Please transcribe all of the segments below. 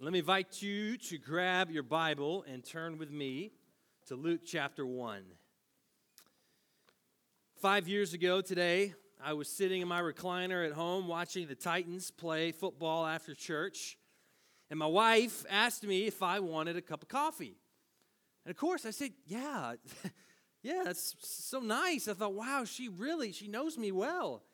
Let me invite you to grab your Bible and turn with me to Luke chapter 1. Five years ago today, I was sitting in my recliner at home watching the Titans play football after church, and my wife asked me if I wanted a cup of coffee. And of course, I said, Yeah, yeah, that's so nice. I thought, wow, she really, she knows me well.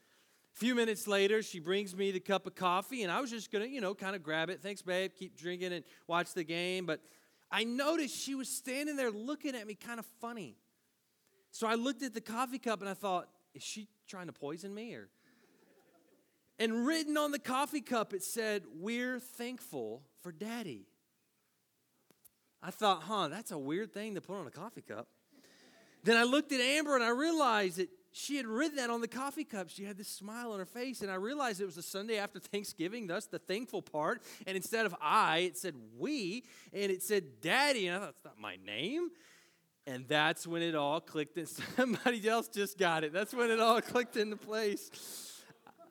A few minutes later, she brings me the cup of coffee, and I was just gonna, you know, kind of grab it. Thanks, babe. Keep drinking and watch the game. But I noticed she was standing there looking at me kind of funny. So I looked at the coffee cup and I thought, is she trying to poison me? Or and written on the coffee cup, it said, We're thankful for daddy. I thought, huh, that's a weird thing to put on a coffee cup. Then I looked at Amber and I realized that she had written that on the coffee cup. She had this smile on her face, and I realized it was the Sunday after Thanksgiving, thus the thankful part. And instead of I, it said we, and it said daddy. And I thought, that's not my name. And that's when it all clicked, and somebody else just got it. That's when it all clicked into place.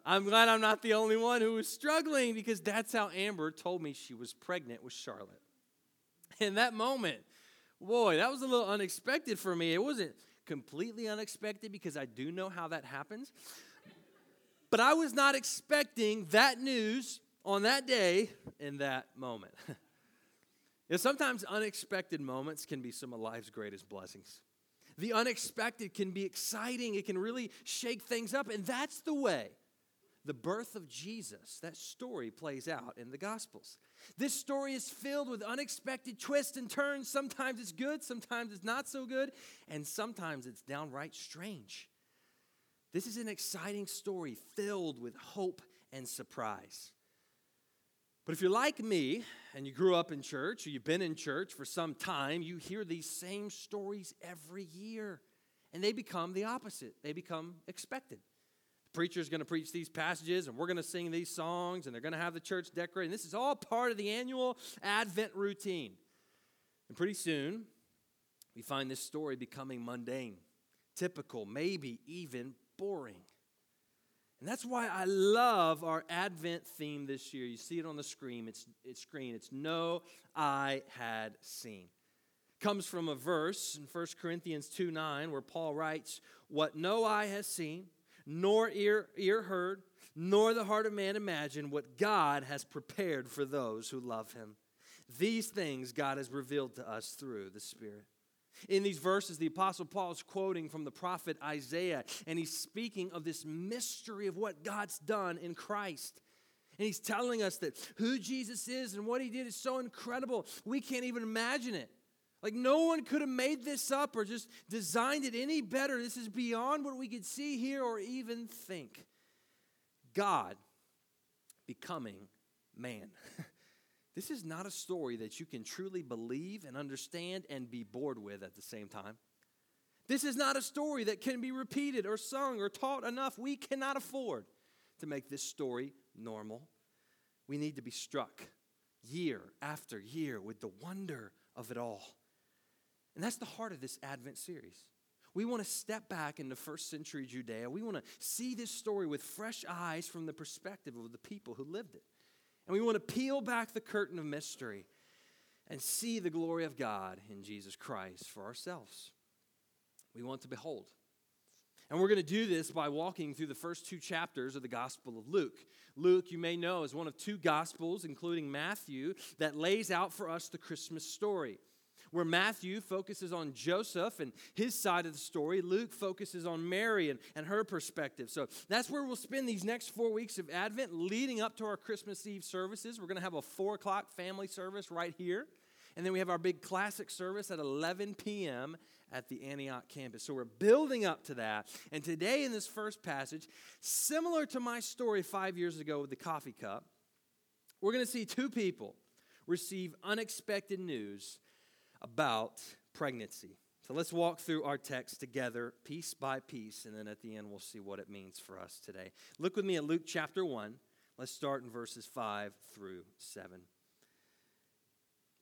I'm glad I'm not the only one who was struggling because that's how Amber told me she was pregnant with Charlotte. In that moment, boy, that was a little unexpected for me. It wasn't completely unexpected because I do know how that happens. But I was not expecting that news on that day in that moment. know, sometimes unexpected moments can be some of life's greatest blessings. The unexpected can be exciting, it can really shake things up, and that's the way the birth of Jesus, that story plays out in the Gospels. This story is filled with unexpected twists and turns. Sometimes it's good, sometimes it's not so good, and sometimes it's downright strange. This is an exciting story filled with hope and surprise. But if you're like me and you grew up in church or you've been in church for some time, you hear these same stories every year, and they become the opposite. They become expected preacher's going to preach these passages and we're going to sing these songs and they're going to have the church decorated. And this is all part of the annual Advent routine. And pretty soon, we find this story becoming mundane, typical, maybe even boring. And that's why I love our Advent theme this year. You see it on the screen. It's, it's screen. It's no eye had seen. Comes from a verse in 1 Corinthians 2 9 where Paul writes, What no eye has seen, nor ear, ear heard, nor the heart of man imagined what God has prepared for those who love him. These things God has revealed to us through the Spirit. In these verses, the Apostle Paul is quoting from the prophet Isaiah, and he's speaking of this mystery of what God's done in Christ. And he's telling us that who Jesus is and what he did is so incredible, we can't even imagine it. Like, no one could have made this up or just designed it any better. This is beyond what we could see, hear or even think. God becoming man. this is not a story that you can truly believe and understand and be bored with at the same time. This is not a story that can be repeated or sung or taught enough. We cannot afford to make this story normal. We need to be struck year after year with the wonder of it all. And that's the heart of this Advent series. We want to step back into first century Judea. We want to see this story with fresh eyes from the perspective of the people who lived it. And we want to peel back the curtain of mystery and see the glory of God in Jesus Christ for ourselves. We want to behold. And we're going to do this by walking through the first two chapters of the Gospel of Luke. Luke, you may know, is one of two Gospels, including Matthew, that lays out for us the Christmas story where Matthew focuses on Joseph and his side of the story. Luke focuses on Mary and, and her perspective. So that's where we'll spend these next four weeks of Advent leading up to our Christmas Eve services. We're going to have a four o'clock family service right here. And then we have our big classic service at 11 p.m. at the Antioch campus. So we're building up to that. And today, in this first passage, similar to my story five years ago with the coffee cup, we're going to see two people receive unexpected news about pregnancy. So let's walk through our text together, piece by piece, and then at the end we'll see what it means for us today. Look with me at Luke chapter 1. Let's start in verses 5 through 7.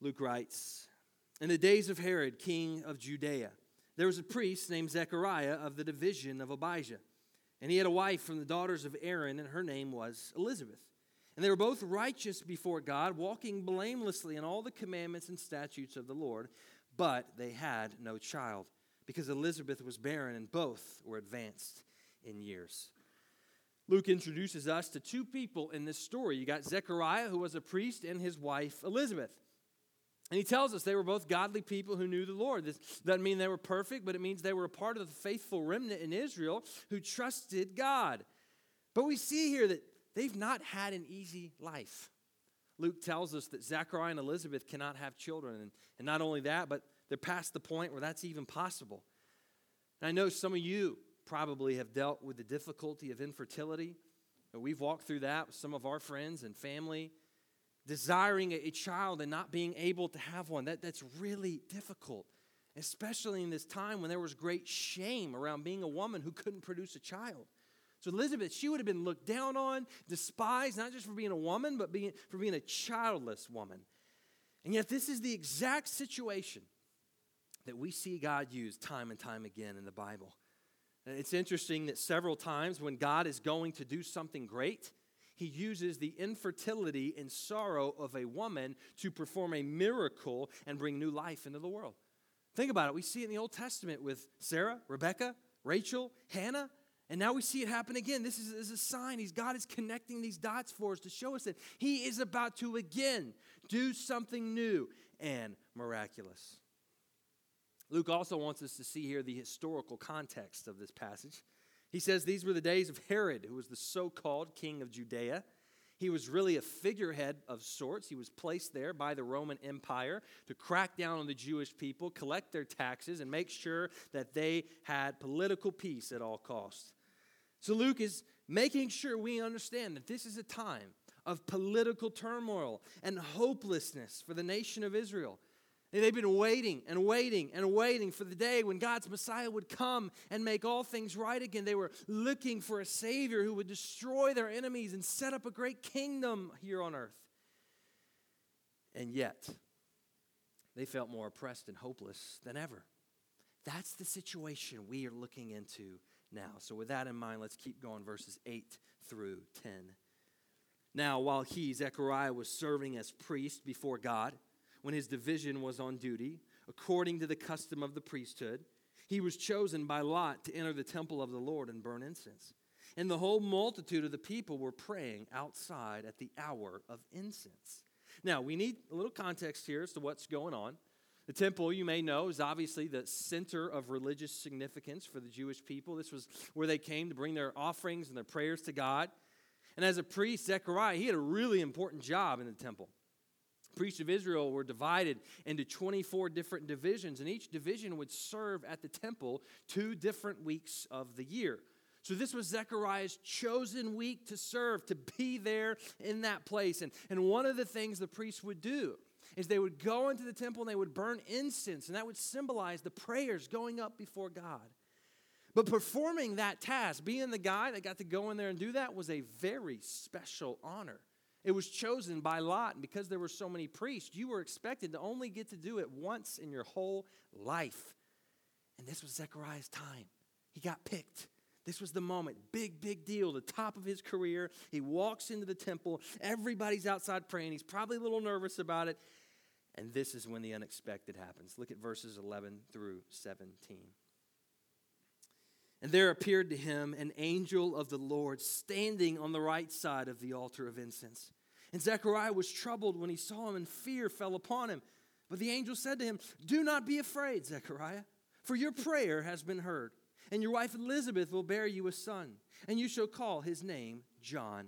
Luke writes In the days of Herod, king of Judea, there was a priest named Zechariah of the division of Abijah. And he had a wife from the daughters of Aaron, and her name was Elizabeth. And they were both righteous before God, walking blamelessly in all the commandments and statutes of the Lord, but they had no child, because Elizabeth was barren, and both were advanced in years. Luke introduces us to two people in this story. You got Zechariah, who was a priest, and his wife Elizabeth. And he tells us they were both godly people who knew the Lord. This doesn't mean they were perfect, but it means they were a part of the faithful remnant in Israel who trusted God. But we see here that they've not had an easy life. Luke tells us that Zechariah and Elizabeth cannot have children. And, and not only that, but they're past the point where that's even possible. And I know some of you probably have dealt with the difficulty of infertility. We've walked through that with some of our friends and family desiring a child and not being able to have one. That, that's really difficult, especially in this time when there was great shame around being a woman who couldn't produce a child. So Elizabeth, she would have been looked down on, despised, not just for being a woman, but being, for being a childless woman. And yet, this is the exact situation that we see God use time and time again in the Bible. And it's interesting that several times when God is going to do something great, he uses the infertility and sorrow of a woman to perform a miracle and bring new life into the world. Think about it. We see it in the Old Testament with Sarah, Rebecca, Rachel, Hannah, and now we see it happen again. This is, is, a sign. He's, God is connecting these dots for us to show us that He is about to again do something new and miraculous. Luke also wants us to see here the historical context of this passage. He says these were the days of Herod, who was the so called king of Judea. He was really a figurehead of sorts. He was placed there by the Roman Empire to crack down on the Jewish people, collect their taxes, and make sure that they had political peace at all costs. So Luke is making sure we understand that this is a time of political turmoil and hopelessness for the nation of Israel. They've been waiting and waiting and waiting for the day when God's Messiah would come and make all things right again. They were looking for a Savior who would destroy their enemies and set up a great kingdom here on earth. And yet, they felt more oppressed and hopeless than ever. That's the situation we are looking into now. So, with that in mind, let's keep going, verses 8 through 10. Now, while he, Zechariah, was serving as priest before God, when his division was on duty, according to the custom of the priesthood, he was chosen by Lot to enter the temple of the Lord and burn incense. And the whole multitude of the people were praying outside at the hour of incense. Now, we need a little context here as to what's going on. The temple, you may know, is obviously the center of religious significance for the Jewish people. This was where they came to bring their offerings and their prayers to God. And as a priest, Zechariah, he had a really important job in the temple priests of Israel were divided into 24 different divisions, and each division would serve at the temple two different weeks of the year. So, this was Zechariah's chosen week to serve, to be there in that place. And, and one of the things the priests would do is they would go into the temple and they would burn incense, and that would symbolize the prayers going up before God. But performing that task, being the guy that got to go in there and do that, was a very special honor. It was chosen by Lot, and because there were so many priests, you were expected to only get to do it once in your whole life. And this was Zechariah's time. He got picked. This was the moment. Big, big deal. The top of his career. He walks into the temple. Everybody's outside praying. He's probably a little nervous about it. And this is when the unexpected happens. Look at verses 11 through 17. And there appeared to him an angel of the Lord standing on the right side of the altar of incense. And Zechariah was troubled when he saw him, and fear fell upon him. But the angel said to him, Do not be afraid, Zechariah, for your prayer has been heard. And your wife Elizabeth will bear you a son, and you shall call his name John.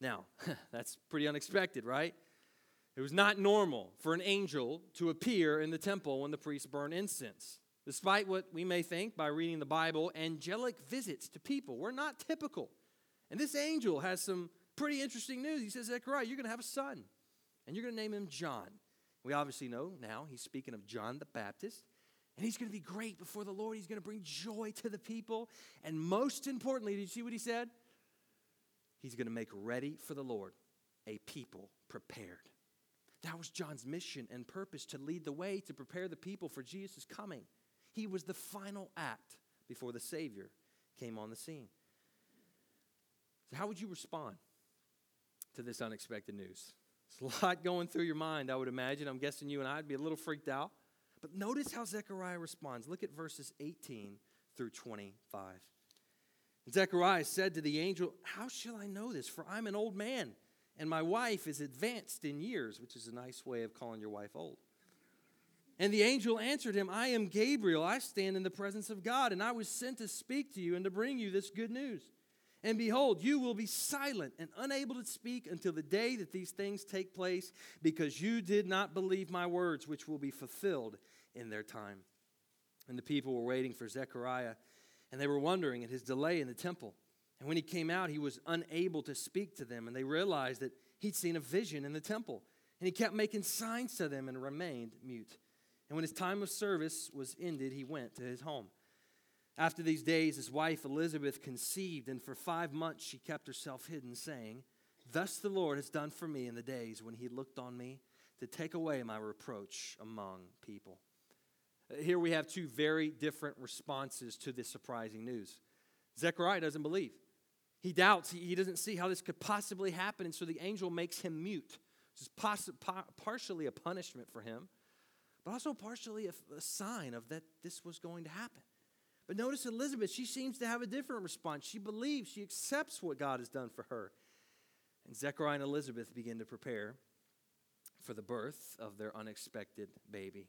Now, that's pretty unexpected, right? It was not normal for an angel to appear in the temple when the priests burn incense. Despite what we may think by reading the Bible, angelic visits to people were not typical. And this angel has some pretty interesting news. He says, Zechariah, you're going to have a son. and you're going to name him John. We obviously know now he's speaking of John the Baptist. And he's going to be great before the Lord. He's going to bring joy to the people. And most importantly, did you see what he said? He's going to make ready for the Lord a people prepared. That was John's mission and purpose to lead the way to prepare the people for Jesus' coming. He was the final act before the Savior came on the scene. So, how would you respond to this unexpected news? It's a lot going through your mind, I would imagine. I'm guessing you and I would be a little freaked out. But notice how Zechariah responds. Look at verses 18 through 25. Zechariah said to the angel, How shall I know this? For I'm an old man, and my wife is advanced in years, which is a nice way of calling your wife old. And the angel answered him, I am Gabriel. I stand in the presence of God, and I was sent to speak to you and to bring you this good news. And behold, you will be silent and unable to speak until the day that these things take place, because you did not believe my words, which will be fulfilled in their time. And the people were waiting for Zechariah, and they were wondering at his delay in the temple. And when he came out, he was unable to speak to them, and they realized that he'd seen a vision in the temple. And he kept making signs to them and remained mute. And when his time of service was ended, he went to his home. After these days, his wife Elizabeth conceived, and for five months she kept herself hidden, saying, Thus the Lord has done for me in the days when he looked on me to take away my reproach among people. Here we have two very different responses to this surprising news. Zechariah doesn't believe. He doubts. He, doesn't see how this could possibly happen, and so the angel makes him mute. This is poss- partially a punishment for him, but also partially a, a sign of that this was going to happen. But notice Elizabeth, she seems to have a different response. She believes, she accepts what God has done for her. And Zechariah and Elizabeth begin to prepare for the birth of their unexpected baby.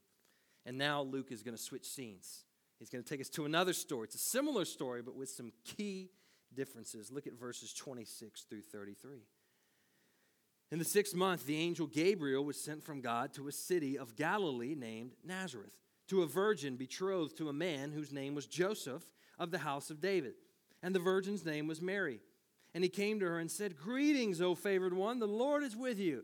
And now Luke is going to switch scenes. He's going to take us to another story. It's a similar story, but with some key differences. Look at verses 26 through 33. In the sixth month, the angel Gabriel was sent from God to a city of Galilee named Nazareth to a virgin betrothed to a man whose name was Joseph of the house of David. And the virgin's name was Mary. And he came to her and said, Greetings, O favored one, the Lord is with you.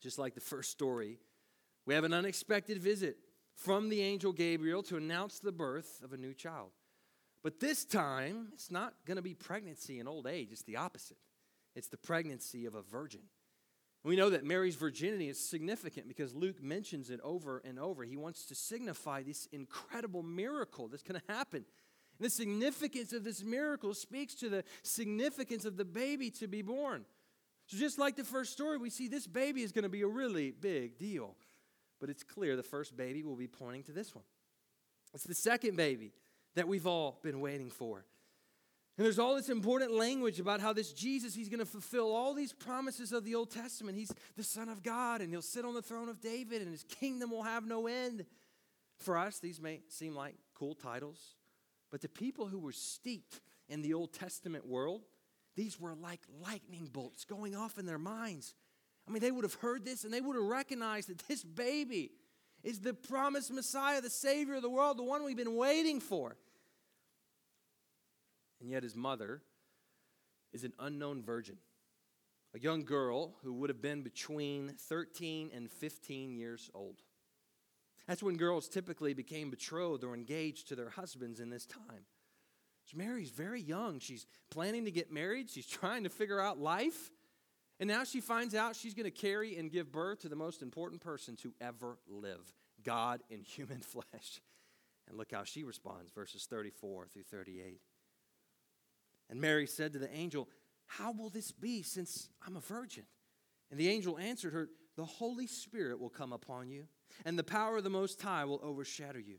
Just like the first story, we have an unexpected visit from the angel Gabriel to announce the birth of a new child. But this time, it's not going to be pregnancy in old age, it's the opposite. It's the pregnancy of a virgin. We know that Mary's virginity is significant because Luke mentions it over and over. He wants to signify this incredible miracle that's going to happen. And the significance of this miracle speaks to the significance of the baby to be born. So, just like the first story, we see this baby is going to be a really big deal. But it's clear the first baby will be pointing to this one. It's the second baby that we've all been waiting for. And there's all this important language about how this Jesus, he's going to fulfill all these promises of the Old Testament. He's the Son of God, and he'll sit on the throne of David, and his kingdom will have no end. For us, these may seem like cool titles, but the people who were steeped in the Old Testament world, these were like lightning bolts going off in their minds. I mean, they would have heard this and they would have recognized that this baby is the promised Messiah, the Savior of the world, the one we've been waiting for. And yet his mother is an unknown virgin, a young girl who would have been between 13 and 15 years old. That's when girls typically became betrothed or engaged to their husbands in this time. Mary's very young. She's planning to get married, she's trying to figure out life. And now she finds out she's going to carry and give birth to the most important person to ever live God in human flesh. And look how she responds, verses 34 through 38. And Mary said to the angel, How will this be since I'm a virgin? And the angel answered her, The Holy Spirit will come upon you, and the power of the Most High will overshadow you.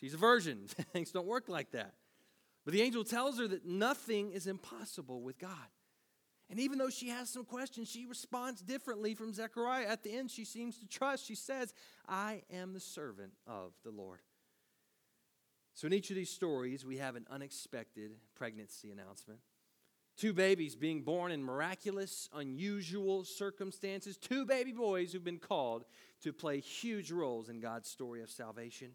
She's a virgin. Things don't work like that. But the angel tells her that nothing is impossible with God. And even though she has some questions, she responds differently from Zechariah. At the end, she seems to trust. She says, I am the servant of the Lord. So, in each of these stories, we have an unexpected pregnancy announcement. Two babies being born in miraculous, unusual circumstances. Two baby boys who've been called to play huge roles in God's story of salvation.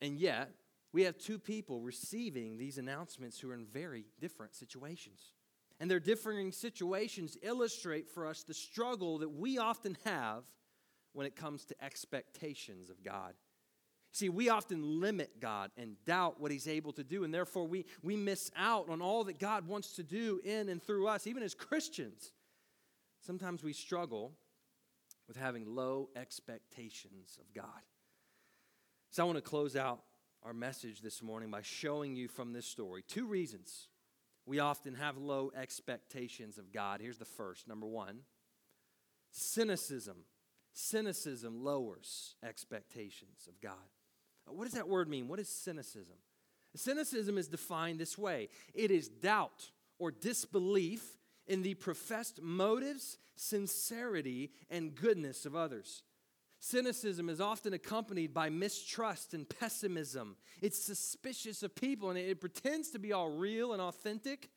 And yet, we have two people receiving these announcements who are in very different situations. And their differing situations illustrate for us the struggle that we often have when it comes to expectations of God. See, we often limit God and doubt what He's able to do, and therefore we, we miss out on all that God wants to do in and through us, even as Christians. Sometimes we struggle with having low expectations of God. So I want to close out our message this morning by showing you from this story two reasons we often have low expectations of God. Here's the first number one cynicism. Cynicism lowers expectations of God. What does that word mean? What is cynicism? Cynicism is defined this way it is doubt or disbelief in the professed motives, sincerity, and goodness of others. Cynicism is often accompanied by mistrust and pessimism. It's suspicious of people and it pretends to be all real and authentic,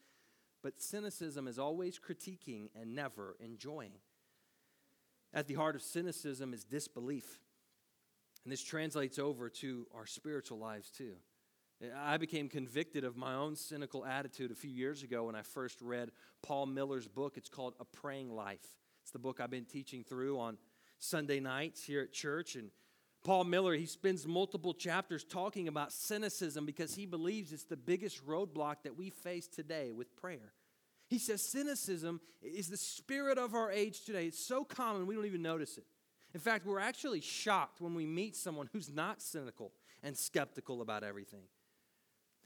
but cynicism is always critiquing and never enjoying. At the heart of cynicism is disbelief. And this translates over to our spiritual lives too. I became convicted of my own cynical attitude a few years ago when I first read Paul Miller's book. It's called A Praying Life. It's the book I've been teaching through on Sunday nights here at church. And Paul Miller, he spends multiple chapters talking about cynicism because he believes it's the biggest roadblock that we face today with prayer. He says cynicism is the spirit of our age today. It's so common we don't even notice it. In fact, we're actually shocked when we meet someone who's not cynical and skeptical about everything.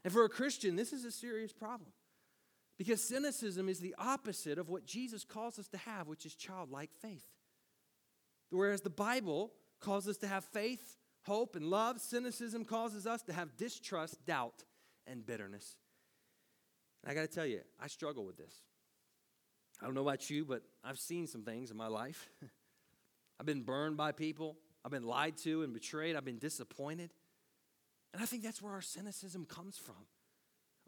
And for a Christian, this is a serious problem because cynicism is the opposite of what Jesus calls us to have, which is childlike faith. Whereas the Bible calls us to have faith, hope, and love, cynicism causes us to have distrust, doubt, and bitterness. And I got to tell you, I struggle with this. I don't know about you, but I've seen some things in my life. I've been burned by people, I've been lied to and betrayed, I've been disappointed. And I think that's where our cynicism comes from.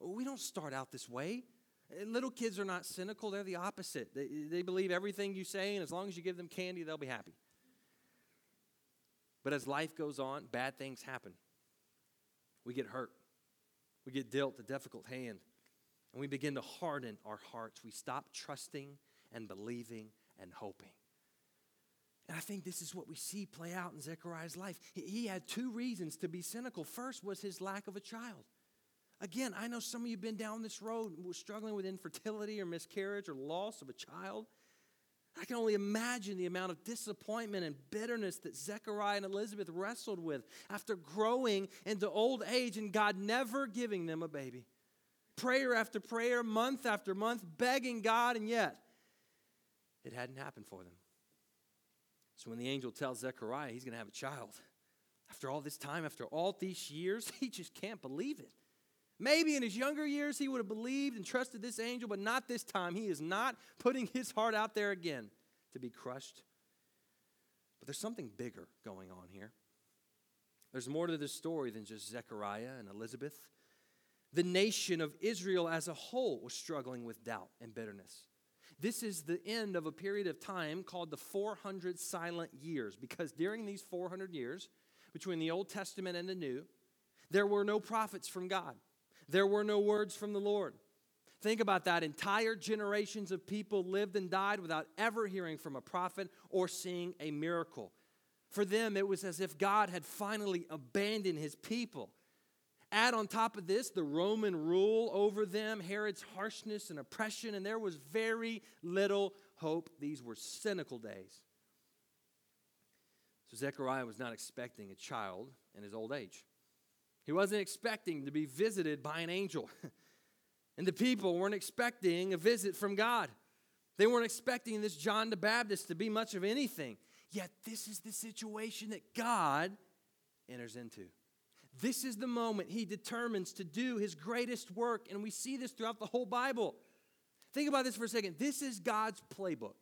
Oh, we don't start out this way. Eh, little kids are not cynical, they're the opposite. They, they believe everything you say, and as long as you give them candy, they'll be happy. But as life goes on, bad things happen. We get hurt, we get dealt a difficult hand, and we begin to harden our hearts. We stop trusting and believing and hoping. And I think this is what we see play out in Zechariah's life. He had two reasons to be cynical. First was his lack of a child. Again, I know some of you have been down this road struggling with infertility or miscarriage or loss of a child. I can only imagine the amount of disappointment and bitterness that Zechariah and Elizabeth wrestled with after growing into old age and God never giving them a baby. Prayer after prayer, month after month, begging God, and yet it hadn't happened for them. So when the angel tells Zechariah he's going to have a child, after all this time, after all these years, he just can't believe it. Maybe in his younger years he would have believed and trusted this angel, but not this time. He is not putting his heart out there again to be crushed. But there's something bigger going on here. There's more to this story than just Zechariah and Elizabeth. The nation of Israel as a whole was struggling with doubt and bitterness. This is the end of a period of time called the 400 silent years, because during these 400 years, between the Old Testament and the New, there were no prophets from God. There were no words from the Lord. Think about that. Entire generations of people lived and died without ever hearing from a prophet or seeing a miracle. For them, it was as if God had finally abandoned his people. Add on top of this the Roman rule over them, Herod's harshness and oppression, and there was very little hope. These were cynical days. So Zechariah was not expecting a child in his old age. He wasn't expecting to be visited by an angel. and the people weren't expecting a visit from God. They weren't expecting this John the Baptist to be much of anything. Yet, this is the situation that God enters into. This is the moment he determines to do his greatest work, and we see this throughout the whole Bible. Think about this for a second. This is God's playbook.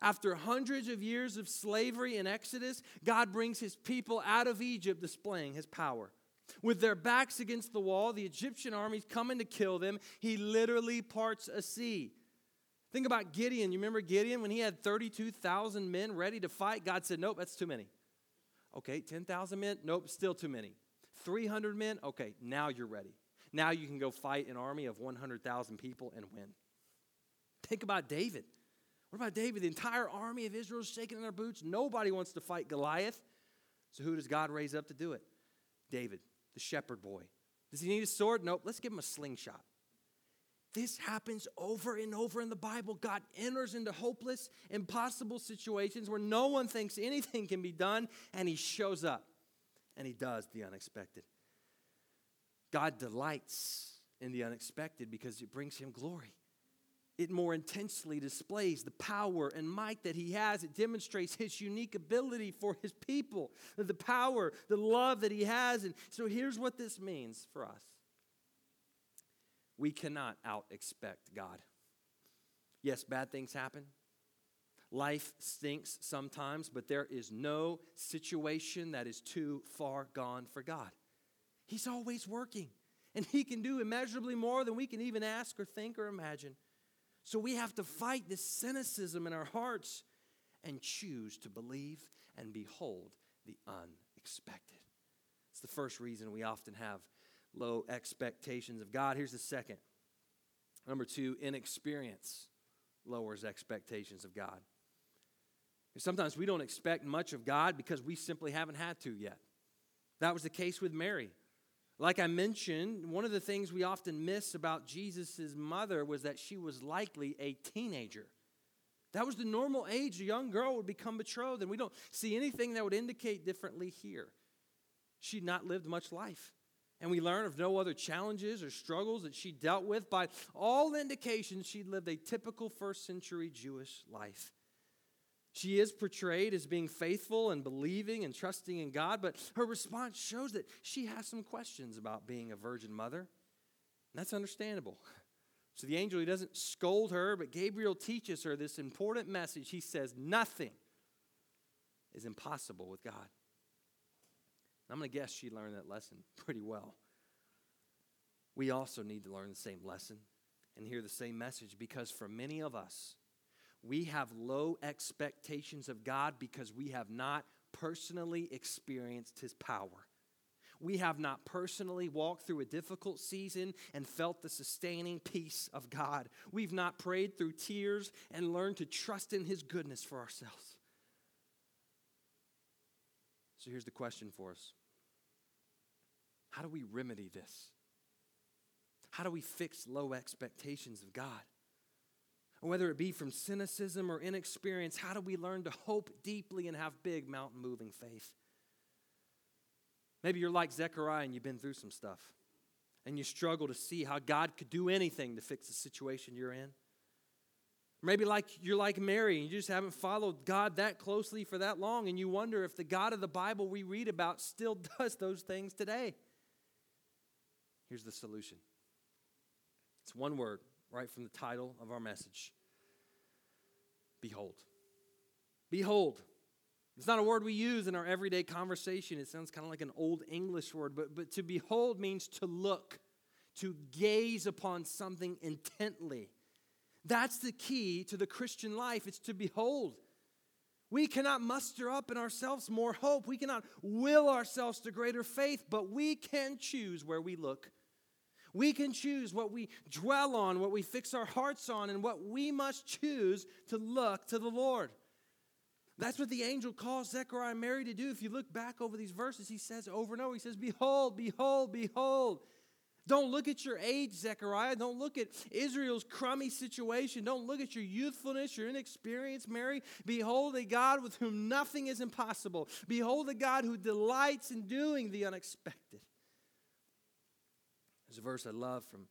After hundreds of years of slavery in Exodus, God brings his people out of Egypt, displaying his power. With their backs against the wall, the Egyptian army's coming to kill them. He literally parts a sea. Think about Gideon. You remember Gideon when he had 32,000 men ready to fight? God said, Nope, that's too many. Okay, 10,000 men? Nope, still too many. 300 men? Okay, now you're ready. Now you can go fight an army of 100,000 people and win. Think about David. What about David? The entire army of Israel is shaking in their boots. Nobody wants to fight Goliath. So who does God raise up to do it? David, the shepherd boy. Does he need a sword? Nope. Let's give him a slingshot. This happens over and over in the Bible. God enters into hopeless, impossible situations where no one thinks anything can be done, and he shows up and he does the unexpected. God delights in the unexpected because it brings him glory. It more intensely displays the power and might that he has. It demonstrates his unique ability for his people, the power, the love that he has. And so here's what this means for us we cannot out expect God. Yes, bad things happen. Life stinks sometimes, but there is no situation that is too far gone for God. He's always working, and He can do immeasurably more than we can even ask or think or imagine. So we have to fight this cynicism in our hearts and choose to believe and behold the unexpected. It's the first reason we often have low expectations of God. Here's the second. Number two, inexperience lowers expectations of God. Sometimes we don't expect much of God because we simply haven't had to yet. That was the case with Mary. Like I mentioned, one of the things we often miss about Jesus' mother was that she was likely a teenager. That was the normal age a young girl would become betrothed, and we don't see anything that would indicate differently here. She'd not lived much life. And we learn of no other challenges or struggles that she dealt with. By all indications, she'd lived a typical first century Jewish life. She is portrayed as being faithful and believing and trusting in God, but her response shows that she has some questions about being a virgin mother. And that's understandable. So the angel, he doesn't scold her, but Gabriel teaches her this important message. He says, Nothing is impossible with God. I'm going to guess she learned that lesson pretty well. We also need to learn the same lesson and hear the same message because for many of us, we have low expectations of God because we have not personally experienced His power. We have not personally walked through a difficult season and felt the sustaining peace of God. We've not prayed through tears and learned to trust in His goodness for ourselves. So here's the question for us How do we remedy this? How do we fix low expectations of God? Whether it be from cynicism or inexperience, how do we learn to hope deeply and have big mountain moving faith? Maybe you're like Zechariah and you've been through some stuff and you struggle to see how God could do anything to fix the situation you're in. Maybe like you're like Mary and you just haven't followed God that closely for that long and you wonder if the God of the Bible we read about still does those things today. Here's the solution. It's one word right from the title of our message Behold. Behold. It's not a word we use in our everyday conversation. It sounds kind of like an old English word, but, but to behold means to look, to gaze upon something intently. That's the key to the Christian life. It's to behold. We cannot muster up in ourselves more hope. We cannot will ourselves to greater faith, but we can choose where we look we can choose what we dwell on, what we fix our hearts on, and what we must choose to look to the Lord. That's what the angel calls Zechariah and Mary to do. If you look back over these verses, he says over and over, he says, Behold, behold, behold. Don't look at your age, Zechariah. Don't look at Israel's crummy situation. Don't look at your youthfulness, your inexperience, Mary. Behold a God with whom nothing is impossible. Behold a God who delights in doing the unexpected. There's a verse I love from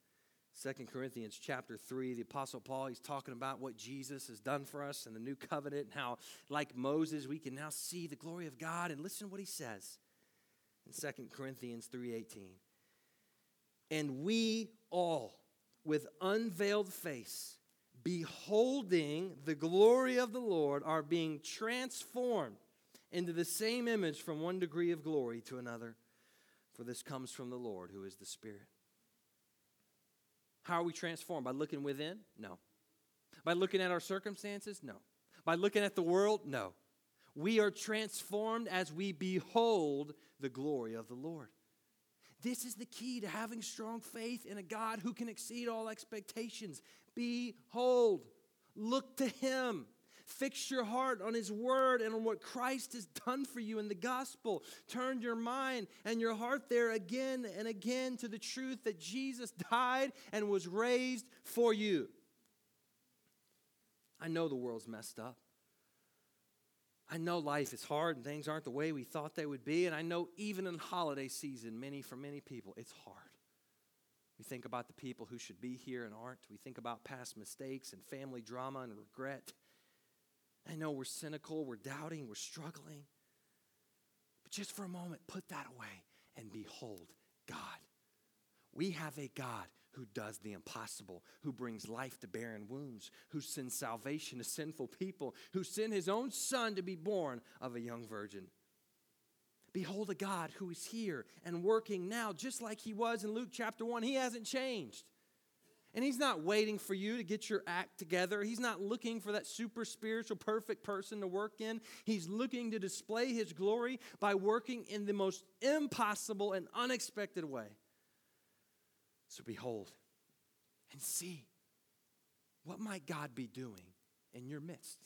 Second Corinthians chapter 3, the Apostle Paul, he's talking about what Jesus has done for us in the new covenant and how, like Moses, we can now see the glory of God. And listen to what he says in Second Corinthians 3:18. And we all, with unveiled face, beholding the glory of the Lord, are being transformed into the same image from one degree of glory to another. For this comes from the Lord, who is the Spirit. How are we transformed? By looking within? No. By looking at our circumstances? No. By looking at the world? No. We are transformed as we behold the glory of the Lord. This is the key to having strong faith in a God who can exceed all expectations. Behold, look to Him. Fix your heart on His Word and on what Christ has done for you in the gospel. Turn your mind and your heart there again and again to the truth that Jesus died and was raised for you. I know the world's messed up. I know life is hard and things aren't the way we thought they would be. And I know even in holiday season, many, for many people, it's hard. We think about the people who should be here and aren't. We think about past mistakes and family drama and regret. I know we're cynical, we're doubting, we're struggling. But just for a moment, put that away and behold God. We have a God who does the impossible, who brings life to barren wombs, who sends salvation to sinful people, who sent his own son to be born of a young virgin. Behold a God who is here and working now, just like he was in Luke chapter 1. He hasn't changed. And he's not waiting for you to get your act together. He's not looking for that super spiritual, perfect person to work in. He's looking to display his glory by working in the most impossible and unexpected way. So behold and see what might God be doing in your midst?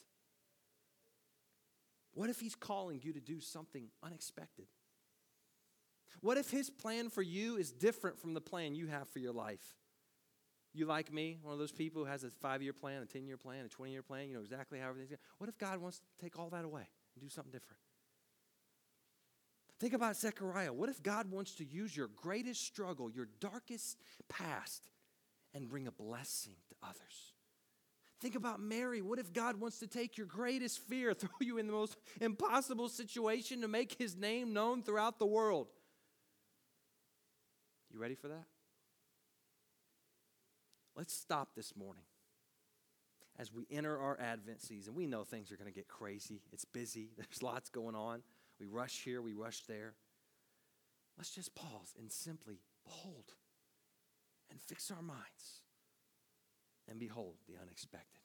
What if he's calling you to do something unexpected? What if his plan for you is different from the plan you have for your life? You like me, one of those people who has a five year plan, a 10 year plan, a 20 year plan, you know exactly how everything's going. What if God wants to take all that away and do something different? Think about Zechariah. What if God wants to use your greatest struggle, your darkest past, and bring a blessing to others? Think about Mary. What if God wants to take your greatest fear, throw you in the most impossible situation to make his name known throughout the world? You ready for that? Let's stop this morning as we enter our Advent season. We know things are going to get crazy. It's busy, there's lots going on. We rush here, we rush there. Let's just pause and simply behold and fix our minds and behold the unexpected.